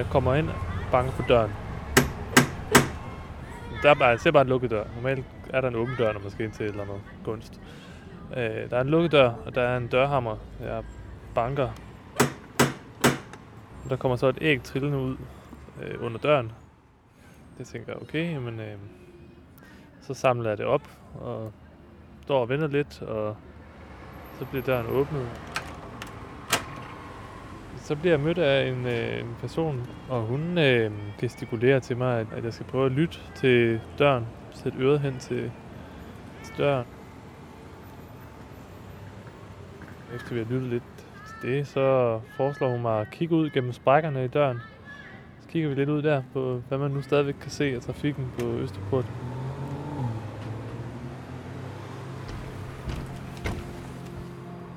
jeg kommer ind, banker på døren. Der er bare, jeg ser bare en lukket dør. Normalt er der en åben dør, når man skal ind til et eller andet kunst. Øh, der er en lukket dør, og der er en dørhammer. Jeg banker. Der kommer så et æg trillende ud øh, under døren. Det tænker jeg, okay, men øh, så samler jeg det op og står og venter lidt, og så bliver døren åbnet. Så bliver jeg mødt af en, øh, en person, og hun øh, gestikulerer til mig, at, jeg skal prøve at lytte til døren. Sætte øret hen til, til døren. Efter vi har lyttet lidt til det, så foreslår hun mig at kigge ud gennem sprækkerne i døren. Så kigger vi lidt ud der på, hvad man nu stadigvæk kan se af trafikken på Østerport.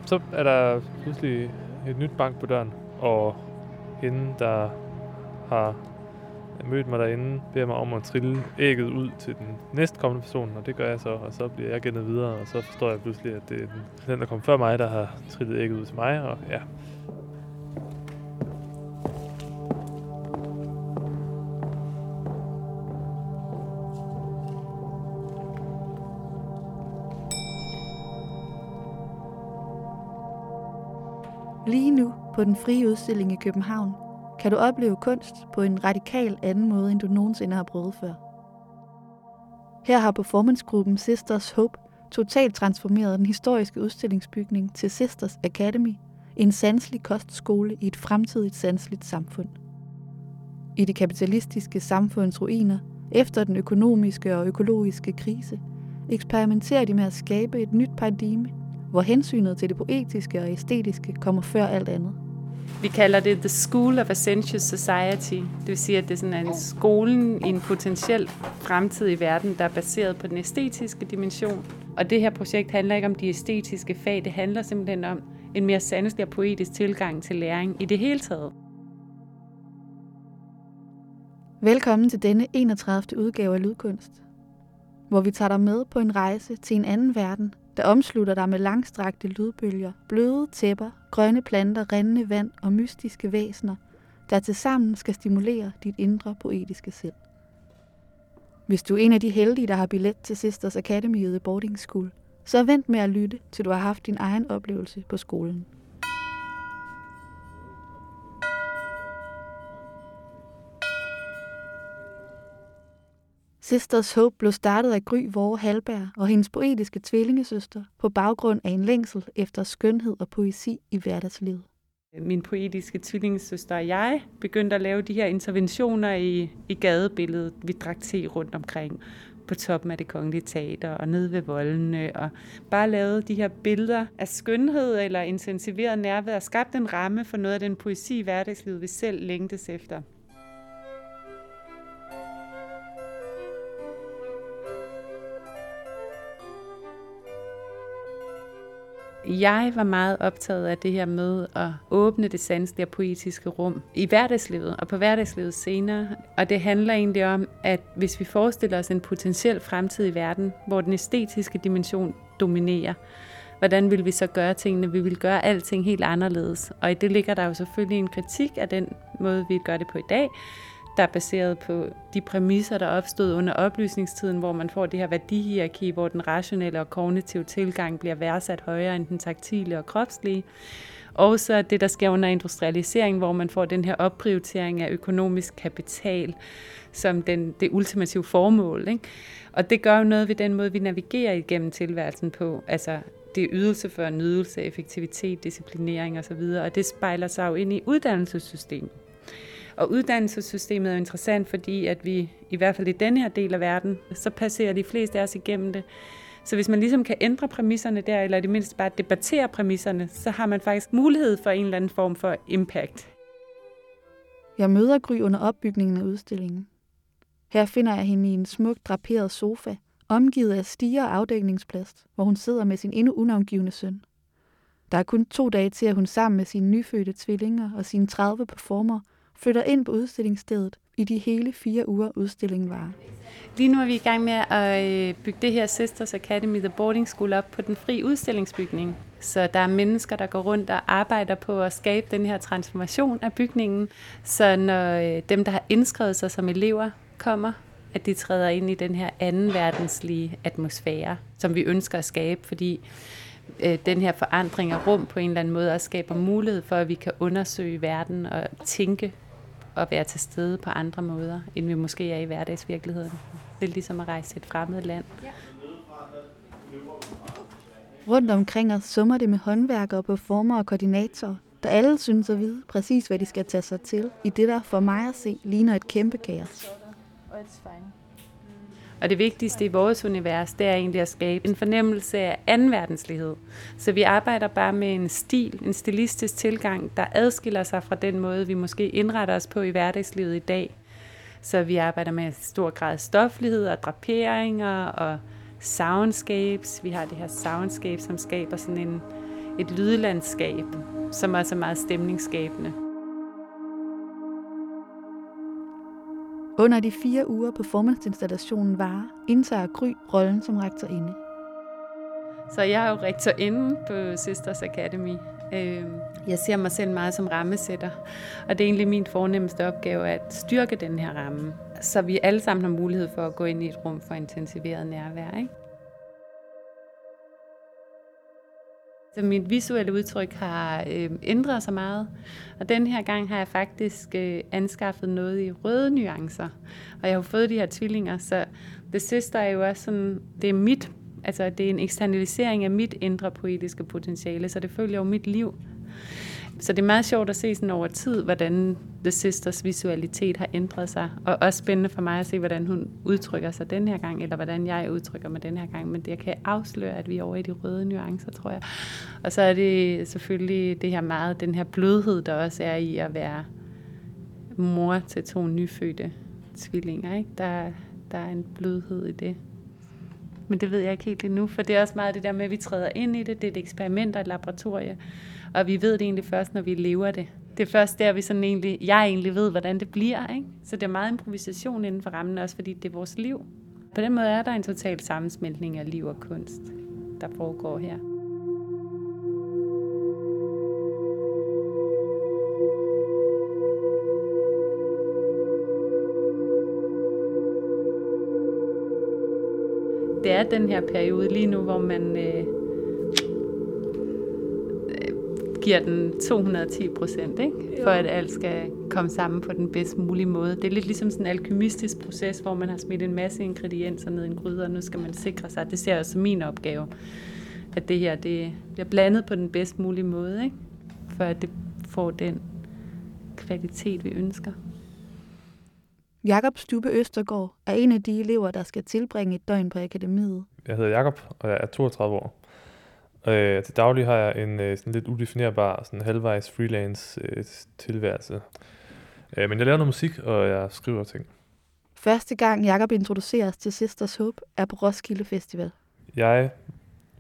Så er der pludselig et nyt bank på døren, og hende, der har mødt mig derinde, beder mig om at trille ægget ud til den næstkommende person, og det gør jeg så, og så bliver jeg gennet videre, og så forstår jeg pludselig, at det er den, den der kom før mig, der har trillet ægget ud til mig, og ja. På den frie udstilling i København kan du opleve kunst på en radikal anden måde, end du nogensinde har prøvet før. Her har performancegruppen Sisters Hope totalt transformeret den historiske udstillingsbygning til Sisters Academy, en sanselig kostskole i et fremtidigt sanseligt samfund. I det kapitalistiske samfunds ruiner, efter den økonomiske og økologiske krise, eksperimenterer de med at skabe et nyt paradigme, hvor hensynet til det poetiske og æstetiske kommer før alt andet. Vi kalder det The School of a Sensuous Society. Det vil sige, at det er sådan en skolen i en potentiel fremtid i verden, der er baseret på den æstetiske dimension. Og det her projekt handler ikke om de æstetiske fag, det handler simpelthen om en mere sanselig og poetisk tilgang til læring i det hele taget. Velkommen til denne 31. udgave af Lydkunst, hvor vi tager dig med på en rejse til en anden verden, der omslutter dig med langstrakte lydbølger, bløde tæpper, grønne planter, rindende vand og mystiske væsener, der tilsammen skal stimulere dit indre poetiske selv. Hvis du er en af de heldige, der har billet til Sisters Academy i Boarding School, så vent med at lytte, til du har haft din egen oplevelse på skolen. Sisters Hope blev startet af Gry Vore Halberg og hendes poetiske tvillingesøster på baggrund af en længsel efter skønhed og poesi i hverdagslivet. Min poetiske tvillingesøster og jeg begyndte at lave de her interventioner i, i gadebilledet. Vi drak te rundt omkring på toppen af det kongelige teater og nede ved voldene, og bare lavede de her billeder af skønhed eller intensiveret nærvær og skabte en ramme for noget af den poesi i hverdagslivet, vi selv længtes efter. Jeg var meget optaget af det her med at åbne det sanselige og poetiske rum i hverdagslivet og på hverdagslivet senere. Og det handler egentlig om, at hvis vi forestiller os en potentiel fremtid i verden, hvor den æstetiske dimension dominerer, hvordan vil vi så gøre tingene? Vi vil gøre alting helt anderledes. Og i det ligger der jo selvfølgelig en kritik af den måde, vi gør det på i dag, der er baseret på de præmisser, der opstod under oplysningstiden, hvor man får det her værdihierarki, hvor den rationelle og kognitive tilgang bliver værdsat højere end den taktile og kropslige. Og så det, der sker under industrialisering, hvor man får den her opprioritering af økonomisk kapital som den, det ultimative formål. Ikke? Og det gør jo noget ved den måde, vi navigerer igennem tilværelsen på. Altså, det er ydelse for nydelse, effektivitet, disciplinering osv., og det spejler sig jo ind i uddannelsessystemet. Og uddannelsessystemet er jo interessant, fordi at vi, i hvert fald i denne her del af verden, så passerer de fleste af os igennem det. Så hvis man ligesom kan ændre præmisserne der, eller i det mindste bare debattere præmisserne, så har man faktisk mulighed for en eller anden form for impact. Jeg møder Gry under opbygningen af udstillingen. Her finder jeg hende i en smuk draperet sofa, omgivet af stiger og afdækningsplads, hvor hun sidder med sin endnu unavngivende søn. Der er kun to dage til, at hun sammen med sine nyfødte tvillinger og sine 30 performer flytter ind på udstillingsstedet i de hele fire uger udstillingen varer. Lige nu er vi i gang med at øh, bygge det her Sisters Academy, The Boarding School, op på den fri udstillingsbygning. Så der er mennesker, der går rundt og arbejder på at skabe den her transformation af bygningen. Så når øh, dem, der har indskrevet sig som elever, kommer, at de træder ind i den her anden verdenslige atmosfære, som vi ønsker at skabe, fordi øh, den her forandring af rum på en eller anden måde også skaber mulighed for, at vi kan undersøge verden og tænke og være til stede på andre måder, end vi måske er i hverdagsvirkeligheden. Det er ligesom at rejse til et fremmed land. Ja. Rundt omkring os summer det med håndværkere, performer og koordinatorer, der alle synes at vide præcis, hvad de skal tage sig til, i det der for mig at se ligner et kæmpe kaos. Og og det vigtigste i vores univers, det er egentlig at skabe en fornemmelse af andenverdenslighed. Så vi arbejder bare med en stil, en stilistisk tilgang, der adskiller sig fra den måde, vi måske indretter os på i hverdagslivet i dag. Så vi arbejder med stor grad stoflighed og draperinger og soundscapes. Vi har det her soundscape, som skaber sådan en, et lydlandskab, som også er meget stemningsskabende. Under de fire uger performanceinstallationen varer, indtager Gry rollen som rektorinde. Så jeg er jo rektorinde på Sisters Academy. Øhm, jeg ser mig selv meget som rammesætter, og det er egentlig min fornemmeste opgave at styrke den her ramme, så vi alle sammen har mulighed for at gå ind i et rum for intensiveret nærvær. Ikke? Så mit visuelle udtryk har øh, ændret sig meget, og den her gang har jeg faktisk øh, anskaffet noget i røde nuancer. Og jeg har fået de her tvillinger, så The Sister er jo også sådan, det er mit, altså det er en eksternalisering af mit indre poetiske potentiale, så det følger jo mit liv. Så det er meget sjovt at se sådan over tid, hvordan The Sisters visualitet har ændret sig. Og også spændende for mig at se, hvordan hun udtrykker sig den her gang, eller hvordan jeg udtrykker mig den her gang. Men det kan afsløre, at vi er over i de røde nuancer, tror jeg. Og så er det selvfølgelig det her meget, den her blødhed, der også er i at være mor til to nyfødte tvillinger. Ikke? Der, der er en blødhed i det. Men det ved jeg ikke helt endnu, for det er også meget det der med, at vi træder ind i det. Det er et eksperiment og et laboratorie. Og vi ved det egentlig først, når vi lever det. Det er først der, vi sådan egentlig, jeg egentlig ved, hvordan det bliver. Ikke? Så det er meget improvisation inden for rammen, også fordi det er vores liv. På den måde er der en total sammensmeltning af liv og kunst, der foregår her. det er den her periode lige nu, hvor man øh, giver den 210 procent, for at alt skal komme sammen på den bedst mulige måde. Det er lidt ligesom sådan en alkymistisk proces, hvor man har smidt en masse ingredienser ned i en gryde, og nu skal man sikre sig, det ser jeg som min opgave, at det her det bliver blandet på den bedst mulige måde, ikke? for at det får den kvalitet, vi ønsker. Jakob Stube Østergaard er en af de elever, der skal tilbringe et døgn på akademiet. Jeg hedder Jakob, og jeg er 32 år. Øh, til daglig har jeg en øh, sådan lidt udefinerbar, sådan halvvejs freelance øh, tilværelse. Øh, men jeg laver noget musik, og jeg skriver ting. Første gang Jakob introduceres til Sisters Hope er på Roskilde Festival. Jeg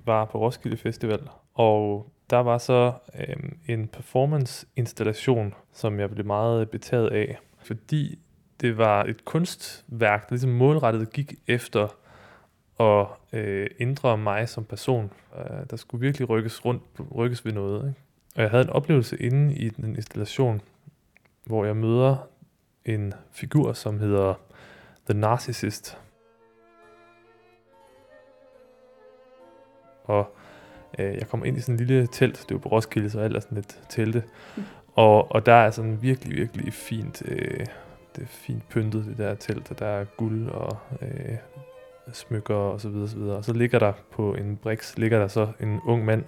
var på Roskilde Festival, og der var så øh, en performance-installation, som jeg blev meget betaget af, fordi det var et kunstværk, der ligesom målrettet gik efter og øh, ændre mig som person. Øh, der skulle virkelig rykkes rundt, rykkes ved noget. Ikke? Og jeg havde en oplevelse inde i den installation, hvor jeg møder en figur, som hedder The Narcissist. Og øh, jeg kommer ind i sådan en lille telt, det er jo på Roskilde, så alt er sådan lidt telte. Mm. Og, og der er sådan virkelig, virkelig fint, øh, det er fint pyntet, det der telt, og der er guld og øh, smykker og så videre, så videre. Og så ligger der på en briks, ligger der så en ung mand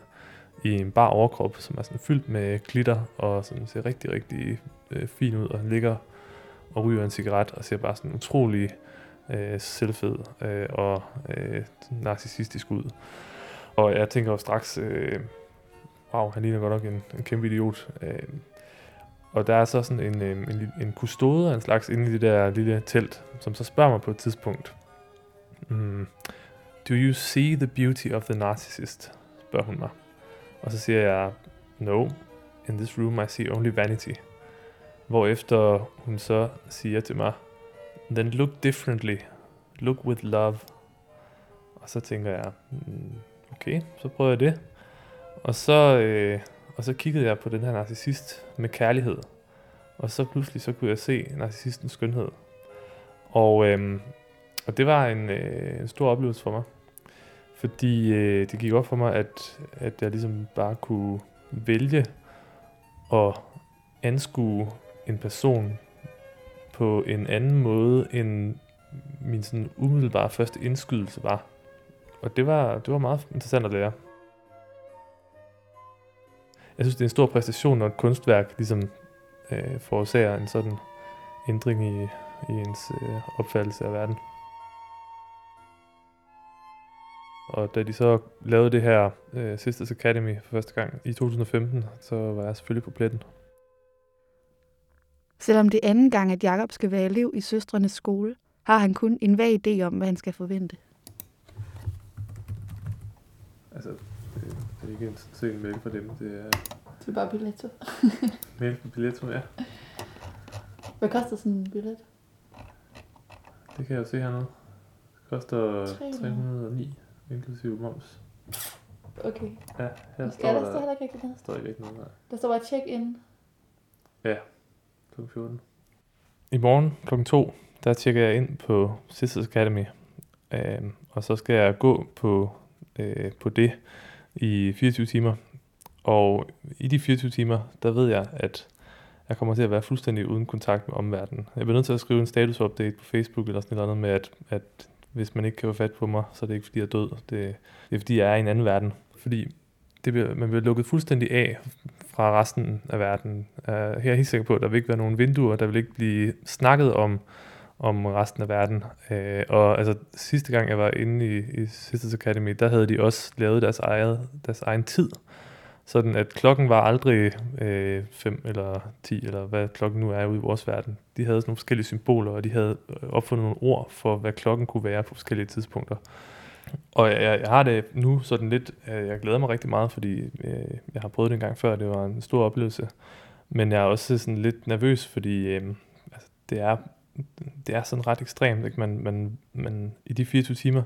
i en bar overkrop, som er sådan fyldt med glitter, og sådan ser rigtig, rigtig øh, fin ud, og han ligger og ryger en cigaret, og ser bare sådan utrolig øh, selvfed øh, og øh, narcissistisk ud. Og jeg tænker jo straks, øh, wow, han ligner godt nok en, en kæmpe idiot. Øh, og der er så sådan en, øh, en, en kustode af en slags inde i det der lille telt, som så spørger mig på et tidspunkt, mm, Do you see the beauty of the narcissist? spørger hun mig. Og så siger jeg, No, in this room I see only vanity. Hvorefter hun så siger til mig, Then look differently. Look with love. Og så tænker jeg, "Mm, okay, så prøver jeg det. Og så, øh, og så kiggede jeg på den her narcissist med kærlighed. Og så pludselig så kunne jeg se narcissistens skønhed. Og, øhm, og det var en, øh, en stor oplevelse for mig. Fordi øh, det gik op for mig, at, at jeg ligesom bare kunne vælge at anskue en person på en anden måde, end min sådan umiddelbare første indskydelse var. Og det var, det var meget interessant at lære. Jeg synes, det er en stor præstation, når et kunstværk ligesom øh, forårsager en sådan ændring i, i ens øh, opfattelse af verden. Og da de så lavede det her øh, Sisters Academy for første gang i 2015, så var jeg selvfølgelig på pletten. Selvom det er anden gang, at Jakob skal være elev i søstrenes skole, har han kun en vag idé om, hvad han skal forvente. Altså, det, det er ikke en sen mail for dem, det er Det er bare billetto. mail på billetto, ja. Hvad koster sådan en billet? Det kan jeg jo se hernede. Det koster 300. 309, inklusive moms. Okay. Ja, her Ja, står der står der, heller ikke rigtig noget. står ikke rigtig noget her. Der står bare check-in. kl. 14. I morgen kl. 2, der tjekker jeg ind på Sisters Academy. Øhm, og så skal jeg gå på, øh, på det i 24 timer. Og i de 24 timer, der ved jeg, at jeg kommer til at være fuldstændig uden kontakt med omverdenen. Jeg bliver nødt til at skrive en status-update på Facebook eller sådan noget med, at, at hvis man ikke kan få fat på mig, så er det ikke fordi, jeg er død. Det, det er fordi, jeg er i en anden verden. Fordi det bliver, man bliver lukket fuldstændig af fra resten af verden. Uh, her er jeg helt sikker på, at der vil ikke være nogen vinduer, der vil ikke blive snakket om, om resten af verden. Uh, og altså sidste gang jeg var inde i, i Sisters Academy, der havde de også lavet deres, eget, deres egen tid. Sådan at klokken var aldrig øh, 5 eller 10, eller hvad klokken nu er ude i vores verden. De havde sådan nogle forskellige symboler, og de havde øh, opfundet nogle ord for, hvad klokken kunne være på forskellige tidspunkter. Og jeg, jeg har det nu sådan lidt, øh, jeg glæder mig rigtig meget, fordi øh, jeg har prøvet det en gang før, det var en stor oplevelse. Men jeg er også sådan lidt nervøs, fordi øh, altså, det, er, det er sådan ret ekstremt. Ikke? Man, man, man, I de 24 timer,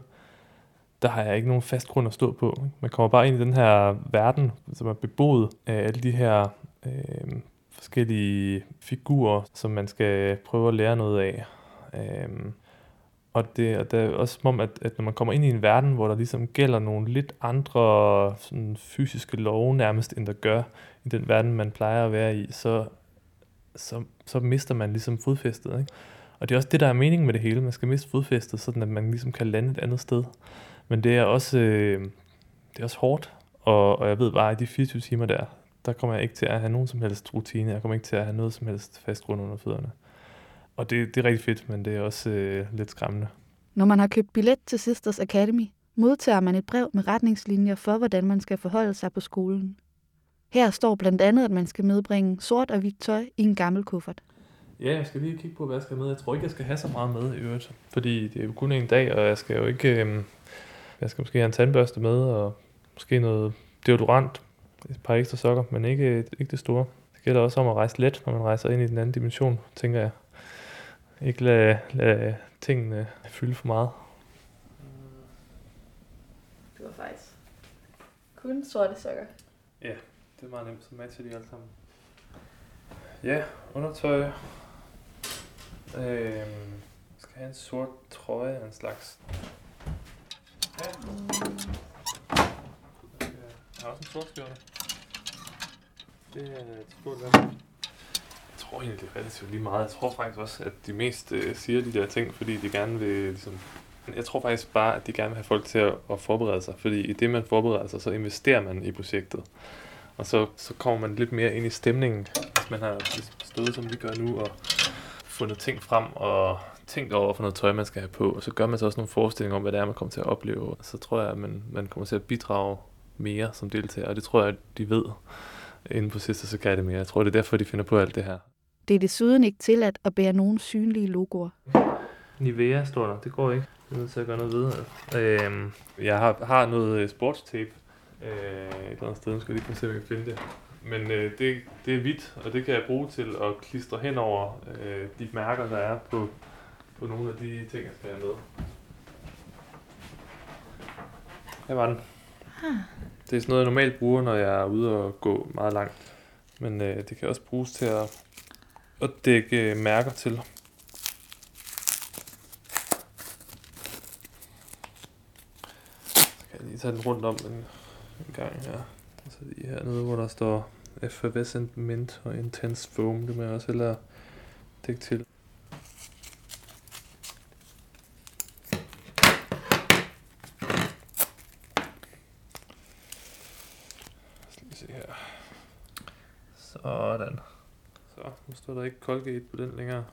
der har jeg ikke nogen fast grund at stå på. Man kommer bare ind i den her verden, som er beboet af alle de her øh, forskellige figurer, som man skal prøve at lære noget af. Øh, og det, og det er også som om, at, at når man kommer ind i en verden, hvor der ligesom gælder nogle lidt andre sådan, fysiske love nærmest, end der gør i den verden, man plejer at være i, så, så, så mister man ligesom fodfæstet. Ikke? Og det er også det, der er meningen med det hele. Man skal miste fodfæstet, sådan at man ligesom kan lande et andet sted. Men det er også, øh, det er også hårdt, og, og jeg ved bare, at de 24 timer der, der kommer jeg ikke til at have nogen som helst rutine. Jeg kommer ikke til at have noget som helst fast grund under fødderne. Og det, det er rigtig fedt, men det er også øh, lidt skræmmende. Når man har købt billet til Sisters Academy, modtager man et brev med retningslinjer for, hvordan man skal forholde sig på skolen. Her står blandt andet, at man skal medbringe sort og hvidt tøj i en gammel kuffert. Ja, jeg skal lige kigge på, hvad jeg skal have med. Jeg tror ikke, jeg skal have så meget med i øvrigt. Fordi det er jo kun en dag, og jeg skal jo ikke... Øh, jeg skal måske have en tandbørste med, og måske noget deodorant, et par ekstra sokker, men ikke, ikke det store. Det gælder også om at rejse let, når man rejser ind i den anden dimension, tænker jeg. Ikke lade, lade tingene fylde for meget. Det var faktisk kun sorte sokker. Det er meget nemt, så matcher de alle sammen. Ja, undertøj. Øhm, skal have en sort trøje af en slags. Ja. Jeg har også en sort skjorte. Det er et stort land. Jeg tror egentlig, det er relativt lige meget. Jeg tror faktisk også, at de mest øh, siger de der ting, fordi de gerne vil ligesom... Jeg tror faktisk bare, at de gerne vil have folk til at, at forberede sig, fordi i det, man forbereder sig, så investerer man i projektet. Og så, så kommer man lidt mere ind i stemningen, hvis man har stået, som vi gør nu, og fundet ting frem, og tænkt over for noget tøj, man skal have på. Og så gør man så også nogle forestillinger om, hvad det er, man kommer til at opleve. Og så tror jeg, at man, man kommer til at bidrage mere som deltager, og det tror jeg, at de ved inde på Sisters Academy. Jeg tror, det er derfor, de finder på alt det her. Det er desuden ikke tilladt at bære nogen synlige logoer. Nivea står der, det går ikke. Jeg er nødt til at gøre noget ved. Øhm, jeg har, har noget øh, sportstape øh, et eller andet sted. Nu skal jeg lige prøve at se, om jeg kan finde det. men øh, det, det er hvidt, og det kan jeg bruge til at klistre hen over øh, de mærker, der er på, på nogle af de ting, jeg skal have med. Her var den. Ah. Det er sådan noget, jeg normalt bruger, når jeg er ude og gå meget langt. Men øh, det kan også bruges til at, at dække mærker til. Så kan jeg lige tage den rundt om en, en gang her. Og så lige hernede, hvor der står effervescent mint og intense foam. Det må jeg også hellere dække til. Lad os lige se her. Sådan. Så, nu står der ikke Colgate på den længere.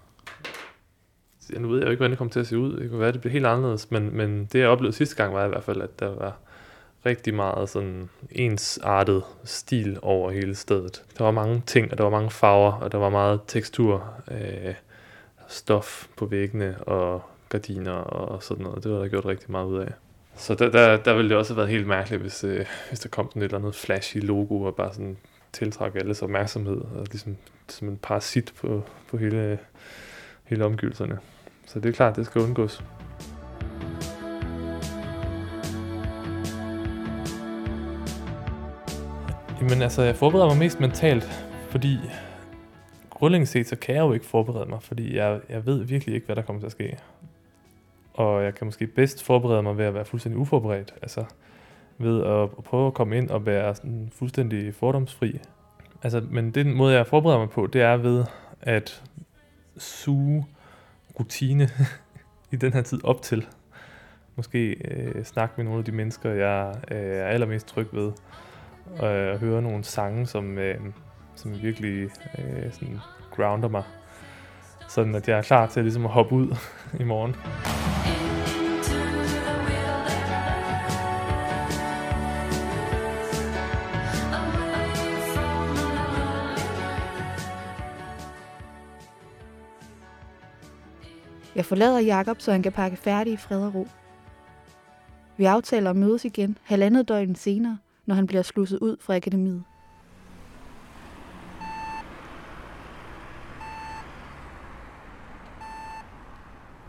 Ja, nu ved jeg jo ikke, hvordan det kommer til at se ud. Det kunne være, at det bliver helt anderledes. Men, men det, jeg oplevede sidste gang, var i hvert fald, at der var rigtig meget sådan ensartet stil over hele stedet. Der var mange ting, og der var mange farver, og der var meget tekstur, øh, stof på væggene og gardiner og sådan noget. Det var der gjort rigtig meget ud af. Så der, der, der ville det også have været helt mærkeligt, hvis, øh, hvis der kom sådan et eller andet flashy logo og bare sådan tiltrække alles opmærksomhed og ligesom som en parasit på, på hele, hele omgivelserne. Så det er klart, det skal undgås. Jamen altså, jeg forbereder mig mest mentalt, fordi grundlæggende set, så kan jeg jo ikke forberede mig, fordi jeg, jeg ved virkelig ikke, hvad der kommer til at ske. Og jeg kan måske bedst forberede mig ved at være fuldstændig uforberedt. Altså ved at prøve at komme ind og være sådan fuldstændig fordomsfri. Altså, men den måde, jeg forbereder mig på, det er ved at suge rutine i den her tid op til. Måske øh, snakke med nogle af de mennesker, jeg øh, er allermest tryg ved. Og øh, høre nogle sange, som, øh, som virkelig øh, sådan grounder mig. Sådan at jeg er klar til ligesom at hoppe ud i morgen. Jeg forlader Jakob, så han kan pakke færdig i fred og ro. Vi aftaler at mødes igen halvandet døgn senere, når han bliver slusset ud fra akademiet.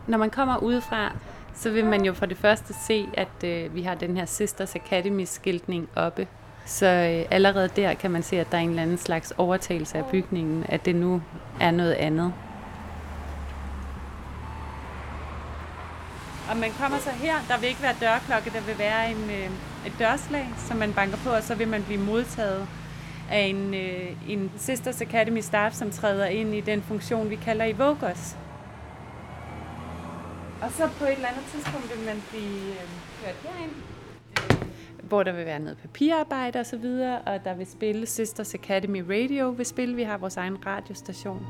Når man kommer udefra, så vil man jo for det første se, at øh, vi har den her Sisters Academy-skiltning oppe. Så øh, allerede der kan man se, at der er en eller anden slags overtagelse af bygningen, at det nu er noget andet. Og man kommer så her, der vil ikke være dørklokke, der vil være en, øh, et dørslag, som man banker på, og så vil man blive modtaget af en, øh, en Sisters Academy staff, som træder ind i den funktion, vi kalder i Vogos. Og så på et eller andet tidspunkt vil man blive øh, kørt herind, øh, hvor der vil være noget papirarbejde og så videre, og der vil spille Sisters Academy Radio, vil spille. Vi har vores egen radiostation.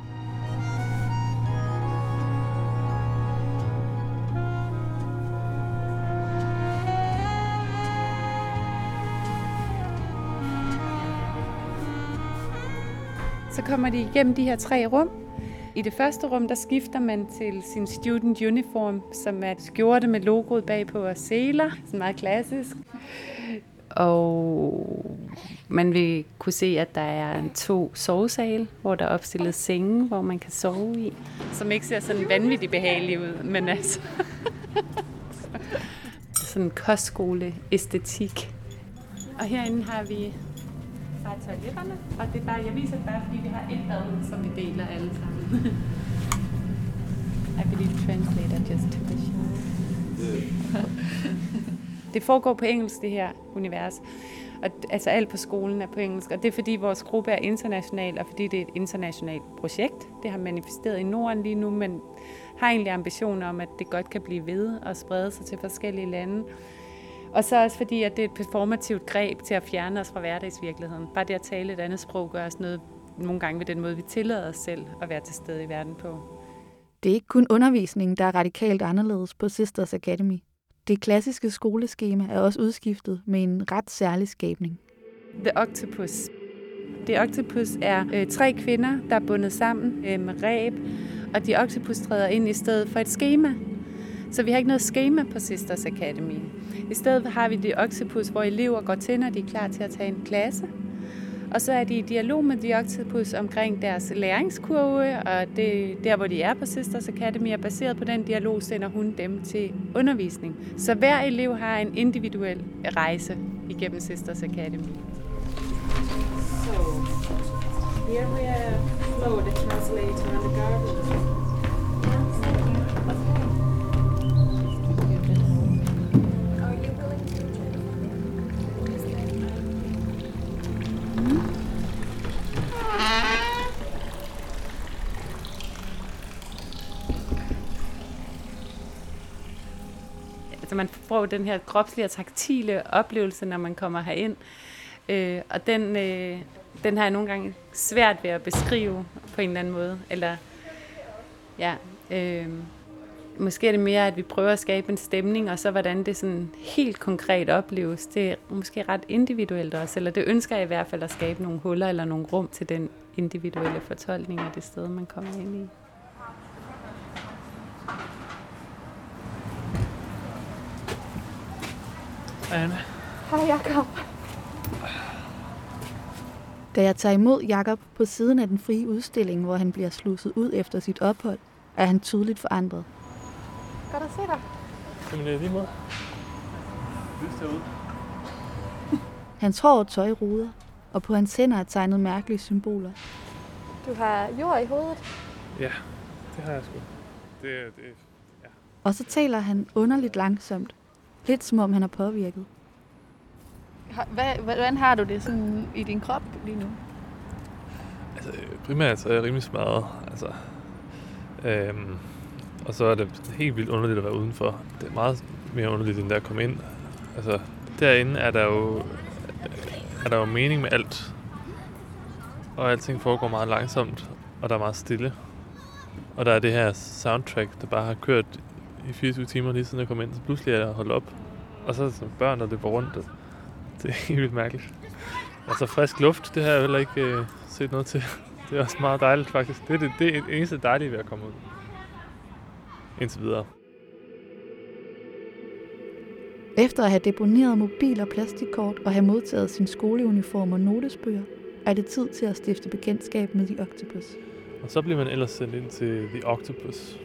Kommer de igennem de her tre rum. I det første rum, der skifter man til sin student uniform, som er skjorte med logoet bagpå og seler. Sådan meget klassisk. Og man vil kunne se, at der er to sovesale, hvor der er opstillet senge, hvor man kan sove i. Som ikke ser sådan vanvittigt behagelig ud, men altså... sådan kostskole-æstetik. Og herinde har vi bare toiletterne, og det er bare, jeg viser det bare, fordi vi har et bad, som vi deler alle sammen. I believe translator just took a shower. det foregår på engelsk, det her univers. Og, altså alt på skolen er på engelsk, og det er fordi vores gruppe er international, og fordi det er et internationalt projekt. Det har manifesteret i Norden lige nu, men har egentlig ambitioner om, at det godt kan blive ved og sprede sig til forskellige lande. Og så også fordi, at det er et performativt greb til at fjerne os fra hverdagsvirkeligheden. Bare det at tale et andet sprog gør os noget nogle gange ved den måde, vi tillader os selv at være til stede i verden på. Det er ikke kun undervisningen, der er radikalt anderledes på Sisters Academy. Det klassiske skoleskema er også udskiftet med en ret særlig skabning. The Octopus. The Octopus er øh, tre kvinder, der er bundet sammen øh, med ræb, og de Octopus træder ind i stedet for et schema. Så vi har ikke noget schema på Sisters Academy. I stedet har vi The Octopus, hvor elever går til, når de er klar til at tage en klasse. Og så er de i dialog med The Octopus omkring deres læringskurve, og det, der, hvor de er på Sisters Academy, og baseret på den dialog, sender hun dem til undervisning. Så hver elev har en individuel rejse igennem Sisters Academy. So, here we are Flo, the translator and the garden. Man får den her kropslige og taktile oplevelse, når man kommer herind. Øh, og den, øh, den har jeg nogle gange svært ved at beskrive på en eller anden måde. Eller, ja, øh, måske er det mere, at vi prøver at skabe en stemning, og så hvordan det sådan helt konkret opleves. Det er måske ret individuelt også, eller det ønsker jeg i hvert fald at skabe nogle huller eller nogle rum til den individuelle fortolkning af det sted, man kommer ind i. Anne. Hej Jakob. Da jeg tager imod Jakob på siden af den frie udstilling, hvor han bliver slusset ud efter sit ophold, er han tydeligt forandret. Godt at se dig. Jamen, det er lige måde. Lys derude. Hans hår og tøj ruder, og på hans hænder er tegnet mærkelige symboler. Du har jord i hovedet. Ja, det har jeg sgu. Det, det, Og så taler han underligt langsomt. Lidt som om han er påvirket. Hvad, hvordan har du det sådan i din krop lige nu? Altså, primært så er jeg rimelig smadret. Altså, øhm, og så er det helt vildt underligt at være udenfor. Det er meget mere underligt, end der at komme ind. Altså, derinde er der jo, er der jo mening med alt. Og alting foregår meget langsomt, og der er meget stille. Og der er det her soundtrack, der bare har kørt i 24 timer lige siden jeg kom ind. Så pludselig er jeg holdt op. Og så er det sådan børn, der løber rundt. Og det er helt vildt mærkeligt. Altså frisk luft, det har jeg heller ikke øh, set noget til. Det er også meget dejligt faktisk. Det er det, det, er det eneste dejlige ved at komme ud. Indtil videre. Efter at have deponeret mobil- og plastikkort og have modtaget sin skoleuniform og notesbøger, er det tid til at stifte bekendtskab med The Octopus. Og så bliver man ellers sendt ind til The Octopus.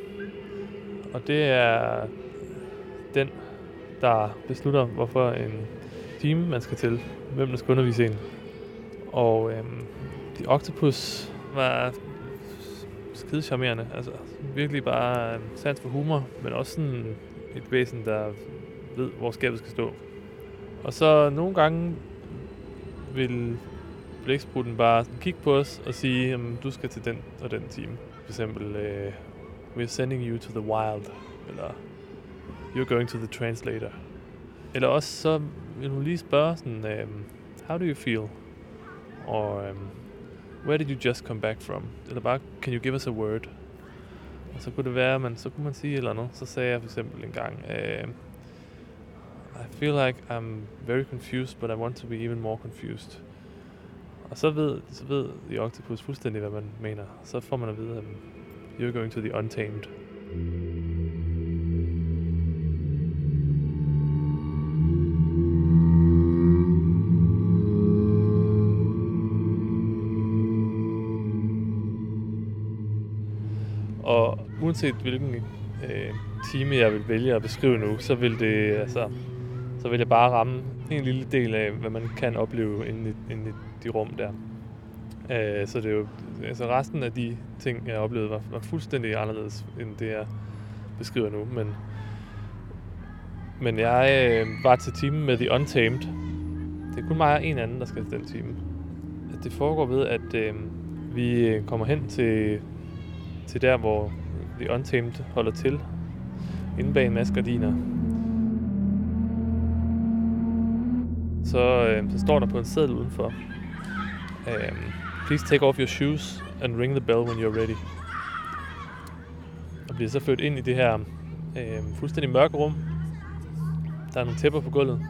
Og det er den, der beslutter, hvorfor en time man skal til, hvem der skal undervise en. Og øhm, de Octopus var skide charmerende. Altså virkelig bare øhm, sans for humor, men også sådan et væsen, der ved, hvor skabet skal stå. Og så nogle gange vil blæksprutten bare sådan kigge på os og sige, at du skal til den og den time. For eksempel, uh, we're sending you to the wild, eller you're going to the translator. Eller også så vil hun lige spørge sådan, um, how do you feel? Or um, øhm, where did you just come back from? Eller bare, can you give us a word? Og så kunne det være, man, så kunne man sige et eller andet. Så sagde jeg for eksempel en gang, uh, I feel like I'm very confused, but I want to be even more confused. Og så ved, så ved The Octopus fuldstændig, hvad man mener. Så får man at vide, at you're going to the untamed. Og uanset hvilken øh, time jeg vil vælge at beskrive nu, så vil det altså, så vil jeg bare ramme en lille del af, hvad man kan opleve inde i, inde i de rum der. Øh, så det er jo, altså resten af de ting, jeg oplevede, var, var fuldstændig anderledes, end det jeg beskriver nu. Men, men jeg øh, var til timen med The Untamed. Det er kun mig og en anden, der skal til den time. Det foregår ved, at øh, vi øh, kommer hen til, til der, hvor The Untamed holder til, inde bag en masse gardiner. Så, øh, så står der på en seddel udenfor. øh, please take off your shoes and ring the bell when you're ready. Og bliver så ført ind i det her øh, fuldstændig mørke rum. Der er nogle tæpper på gulvet.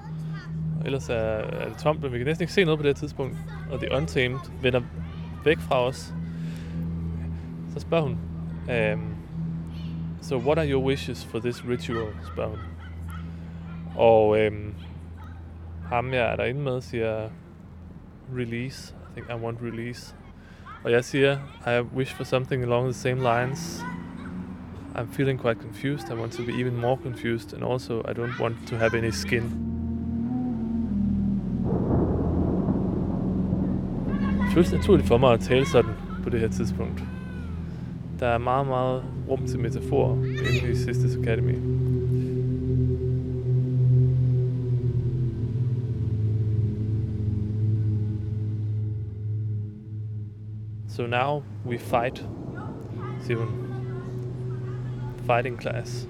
Og ellers er, er det tomt, men vi kan næsten ikke se noget på det her tidspunkt. Og det Untamed vender væk fra os. Så spørger hun, um, So what are your wishes for this ritual? spørger hun. Og øh, ham jeg er derinde med siger, release. I think I want release. Og jeg siger, I wish for something along the same lines. I'm feeling quite confused. I want to be even more confused. And also, I don't want to have any skin. Det føles naturligt for mig at tale sådan på det her tidspunkt. Der er meget, meget rum til metafor inde i Sisters Academy. So now we fight, siger hun. Fighting class.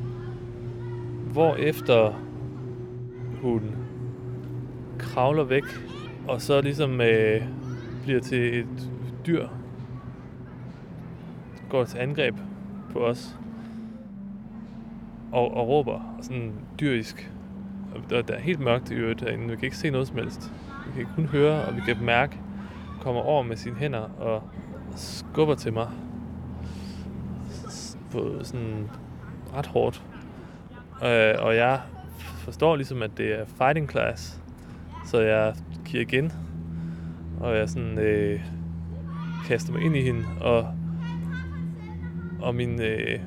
Hvor efter hun kravler væk, og så ligesom øh, bliver til et dyr, går til angreb på os, og, og råber sådan dyrisk. Og der, er helt mørkt i øvrigt derinde, vi kan ikke se noget som helst. Vi kan kun høre, og vi kan mærke, kommer over med sine hænder og skubber til mig. På sådan ret hårdt. Øh, og jeg forstår ligesom, at det er fighting class. Så jeg kigger igen. Og jeg sådan øh, kaster mig ind i hende. Og, og min øh,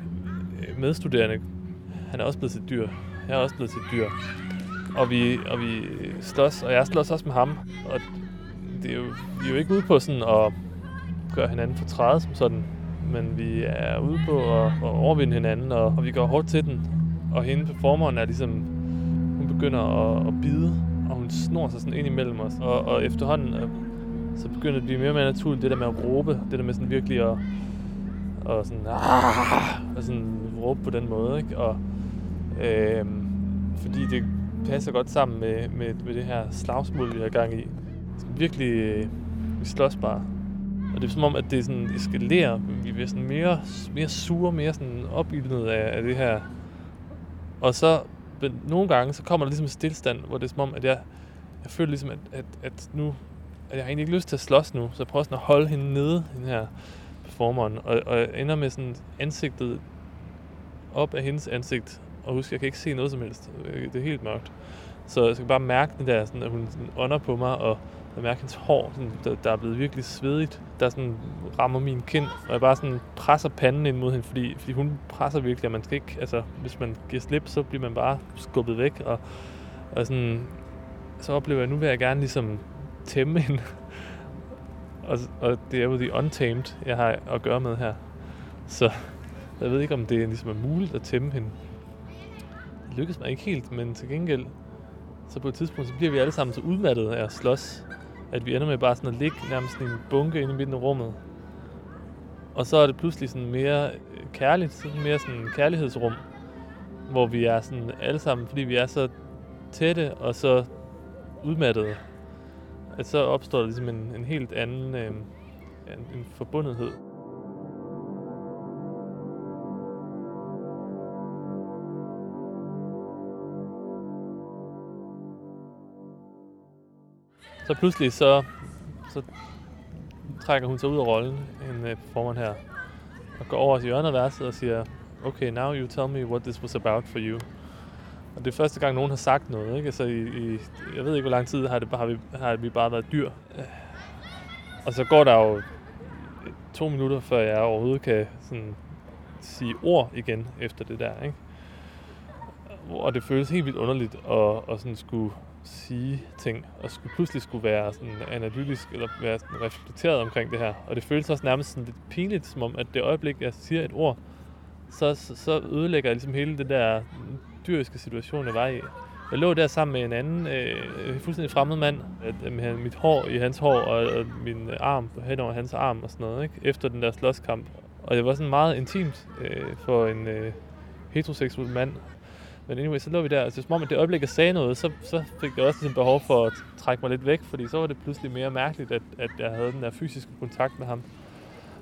medstuderende, han er også blevet til dyr. Jeg er også blevet til dyr. Og vi, og vi slås, og jeg slås også med ham. Og det er jo, vi er jo ikke ude på sådan at gøre hinanden fortræde som sådan. Men vi er ude på at, at overvinde hinanden, og, og vi går hårdt til den. Og hende performeren er ligesom, hun begynder at, at bide, og hun snor sig sådan ind imellem os. Og, og efterhånden, øh, så begynder det at blive mere og mere naturligt, det der med at råbe, det der med sådan virkelig at, og sådan, ah, og sådan råbe på den måde, ikke? Og, øh, fordi det passer godt sammen med, med, med det her slagsmål, vi har gang i. Så virkelig, øh, vi slås bare. Og det er som om, at det sådan eskalerer. Vi bliver sådan mere, mere sure, mere sådan opildnet af, af det her. Og så nogle gange, så kommer der ligesom en stillstand, hvor det er som om, at jeg, jeg føler ligesom, at, at, at nu, at jeg har egentlig ikke lyst til at slås nu, så jeg prøver sådan at holde hende nede, den her performeren, og, og jeg ender med sådan ansigtet op af hendes ansigt, og husk, jeg kan ikke se noget som helst. Det er helt mørkt. Så jeg skal bare mærke den der, sådan, at hun sådan ånder på mig, og jeg mærker hans hår, sådan, der, der, er blevet virkelig svedigt, der sådan rammer min kind, og jeg bare sådan presser panden ind mod hende, fordi, fordi hun presser virkelig, og man skal ikke, altså, hvis man giver slip, så bliver man bare skubbet væk, og, og sådan, så oplever jeg, at nu vil jeg gerne ligesom tæmme hende, og, og det er jo de Untamed, jeg har at gøre med her, så jeg ved ikke, om det ligesom er muligt at tæmme hende. Det lykkedes mig ikke helt, men til gengæld, så på et tidspunkt, så bliver vi alle sammen så udmattede af at slås, at vi ender med bare sådan at ligge nærmest i en bunke inde i midten af rummet. Og så er det pludselig sådan mere øh, kærligt, sådan mere sådan kærlighedsrum, hvor vi er sådan alle sammen, fordi vi er så tætte og så udmattede, at så opstår der ligesom en, en helt anden øh, en, en forbundethed. Så pludselig så, så trækker hun sig ud af rollen, en uh, formand her, og går over til hjørnet af værelset og siger, okay, now you tell me what this was about for you. Og det er første gang, nogen har sagt noget. Ikke? Så i, i, jeg ved ikke, hvor lang tid har, det, har, vi, har vi bare været dyr. Og så går der jo to minutter, før jeg overhovedet kan sådan, sige ord igen efter det der. Ikke? Og det føles helt vildt underligt at, at sådan skulle sige ting, og skulle pludselig skulle være sådan analytisk, eller være sådan reflekteret omkring det her. Og det føles også nærmest sådan lidt pinligt, som om at det øjeblik, jeg siger et ord, så, så, så ødelægger jeg ligesom hele det der dyriske situation, jeg var i. Jeg lå der sammen med en anden øh, fuldstændig fremmed mand, at, øh, med mit hår i hans hår, og, og min arm hen over hans arm og sådan noget, ikke? efter den der slåskamp. Og det var sådan meget intimt øh, for en øh, heteroseksuel mand men anyway, så lå vi der, altså som om, at det øjeblik, jeg sagde noget, så, så fik jeg også sådan behov for at trække mig lidt væk, fordi så var det pludselig mere mærkeligt, at, at jeg havde den der fysiske kontakt med ham.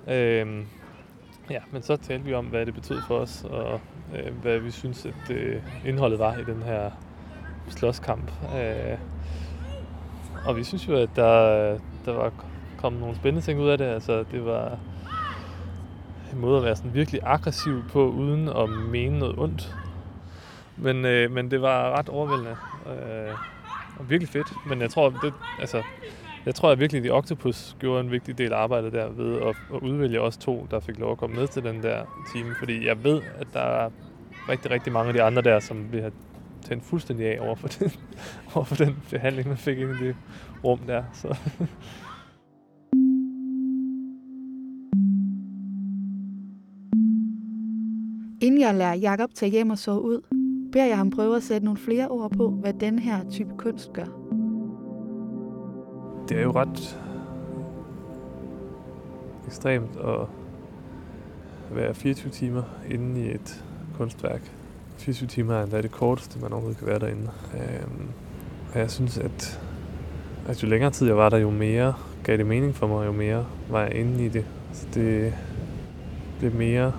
Øhm, ja, men så talte vi om, hvad det betød for os, og øh, hvad vi synes, at øh, indholdet var i den her slåskamp. Øh, og vi synes jo, at der, der var kommet nogle spændende ting ud af det. Altså, det var en måde at være sådan virkelig aggressiv på, uden at mene noget ondt. Men, øh, men det var ret overvældende. Øh, og virkelig fedt. Men jeg tror, det, altså, Jeg tror at virkelig, at The Octopus gjorde en vigtig del af arbejdet der ved at, at udvælge os to, der fik lov at komme med til den der time. Fordi jeg ved, at der er rigtig, rigtig mange af de andre der, som vi har tændt fuldstændig af over for den, over for den behandling, man fik ind i det rum der. Så. Inden jeg lader Jakob tage hjem og sove ud, beder jeg ham prøve at sætte nogle flere ord på, hvad den her type kunst gør. Det er jo ret ekstremt at være 24 timer inde i et kunstværk. 24 timer er endda det korteste, man overhovedet kan være derinde. Øhm, og jeg synes, at, at jo længere tid jeg var der, jo mere gav det mening for mig, jo mere var jeg inde i det. Så det blev mere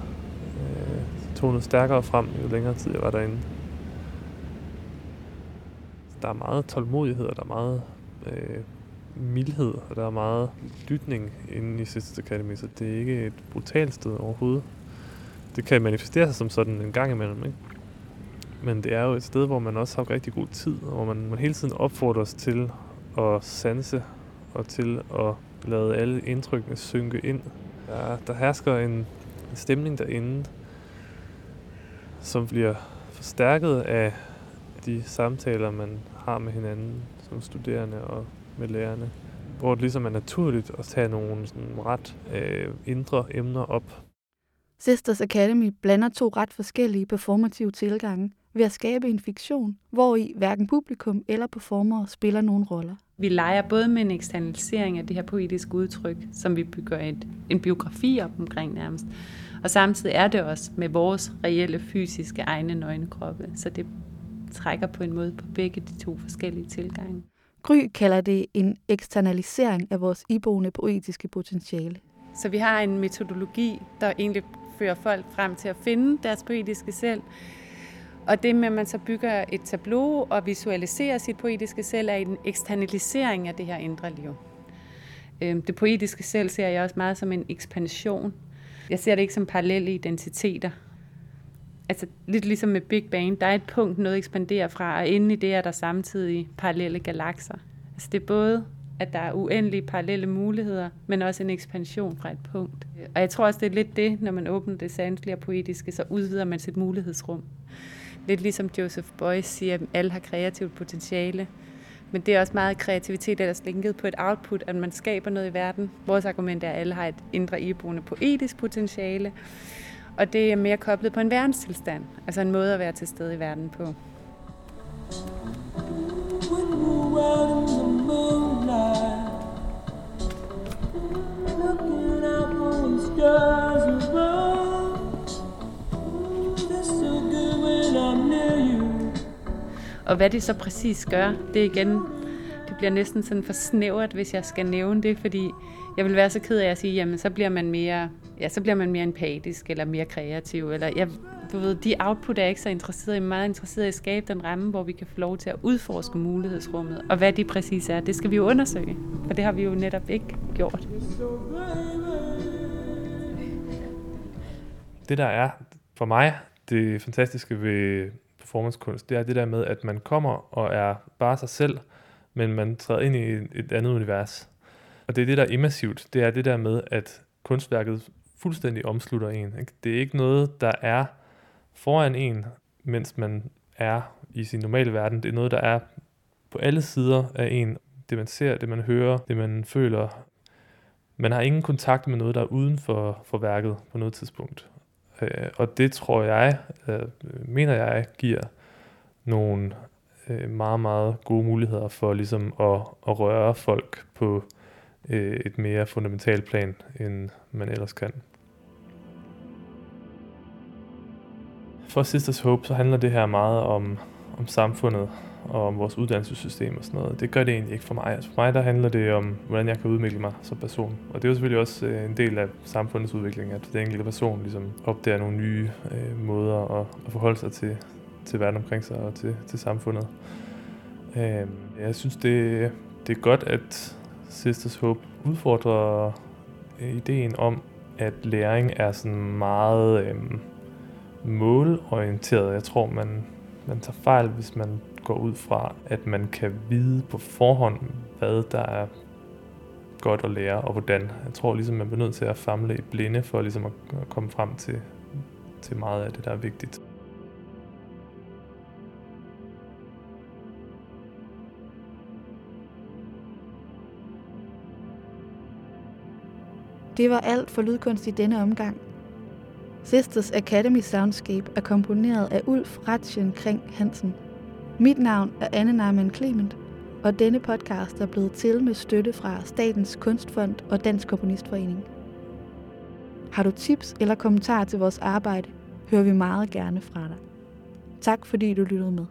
øh, tonet stærkere frem, jo længere tid jeg var derinde. Der er meget tålmodighed, og der er meget øh, mildhed, og der er meget lytning inde i Sisters Academy, så det er ikke et brutalt sted overhovedet. Det kan manifestere sig som sådan en gang imellem, ikke? Men det er jo et sted, hvor man også har rigtig god tid, og hvor man, man hele tiden opfordres til at sanse og til at lade alle indtrykkene synke ind. Der, der hersker en, en stemning derinde, som bliver forstærket af de samtaler, man har med hinanden som studerende og med lærerne. Hvor det ligesom er naturligt at tage nogle sådan ret øh, indre emner op. Sisters Academy blander to ret forskellige performative tilgange ved at skabe en fiktion, hvor i hverken publikum eller performer spiller nogen roller. Vi leger både med en eksternalisering af det her poetiske udtryk, som vi bygger et, en biografi op omkring nærmest, og samtidig er det også med vores reelle fysiske egne nøgnekroppe, så det trækker på en måde på begge de to forskellige tilgange. Gry kalder det en eksternalisering af vores iboende poetiske potentiale. Så vi har en metodologi, der egentlig fører folk frem til at finde deres poetiske selv. Og det med, at man så bygger et tableau og visualiserer sit poetiske selv, er en eksternalisering af det her indre liv. Øhm, det poetiske selv ser jeg også meget som en ekspansion. Jeg ser det ikke som parallelle identiteter. Altså lidt ligesom med Big Bang, der er et punkt, noget ekspanderer fra, og inde i det er der samtidig parallelle galakser. Altså det er både at der er uendelige parallelle muligheder, men også en ekspansion fra et punkt. Og jeg tror også, det er lidt det, når man åbner det sanselige og poetiske, så udvider man sit mulighedsrum. Lidt ligesom Joseph Beuys siger, at alle har kreativt potentiale. Men det er også meget kreativitet, der er linket på et output, at man skaber noget i verden. Vores argument er, at alle har et indre iboende poetisk potentiale. Og det er mere koblet på en verdenstilstand, altså en måde at være til stede i verden på. Og hvad det så præcis gør, det er igen, det bliver næsten sådan for snævert, hvis jeg skal nævne det, fordi jeg vil være så ked af at sige, jamen så bliver man mere, ja, så bliver man mere empatisk, eller mere kreativ, eller ja, du ved, de output er jeg ikke så interesseret i, jeg er meget interesseret i at skabe den ramme, hvor vi kan få lov til at udforske mulighedsrummet, og hvad det præcis er, det skal vi jo undersøge, for det har vi jo netop ikke gjort. Det der er for mig det fantastiske ved performancekunst, det er det der med, at man kommer og er bare sig selv, men man træder ind i et andet univers. Og det er det, der er immersivt. Det er det der med, at kunstværket fuldstændig omslutter en. Ikke? Det er ikke noget, der er foran en, mens man er i sin normale verden. Det er noget, der er på alle sider af en. Det man ser, det man hører, det man føler. Man har ingen kontakt med noget, der er uden for, for værket på noget tidspunkt. Øh, og det tror jeg, øh, mener jeg, giver nogle øh, meget, meget gode muligheder for ligesom at, at røre folk på øh, et mere fundamentalt plan, end man ellers kan. For Sisters Hope, så handler det her meget om, om samfundet og om vores uddannelsessystem og sådan noget. Det gør det egentlig ikke for mig. Altså for mig der handler det om, hvordan jeg kan udvikle mig som person. Og det er jo selvfølgelig også øh, en del af samfundets udvikling, at den enkelte person ligesom opdager nogle nye øh, måder at, at forholde sig til, til verden omkring sig og til, til samfundet. Øh, jeg synes, det, det er godt, at Sisters Hope udfordrer øh, ideen om, at læring er sådan meget øh, målorienteret. Jeg tror, man, man tager fejl, hvis man går ud fra, at man kan vide på forhånd, hvad der er godt at lære, og hvordan. Jeg tror ligesom, man bliver nødt til at famle i blinde for ligesom at komme frem til, til meget af det, der er vigtigt. Det var alt for lydkunst i denne omgang. Sisters Academy Soundscape er komponeret af Ulf Ratchen Kring Hansen. Mit navn er Anne Narman Clement, og denne podcast er blevet til med støtte fra Statens Kunstfond og Dansk Komponistforening. Har du tips eller kommentarer til vores arbejde, hører vi meget gerne fra dig. Tak fordi du lyttede med.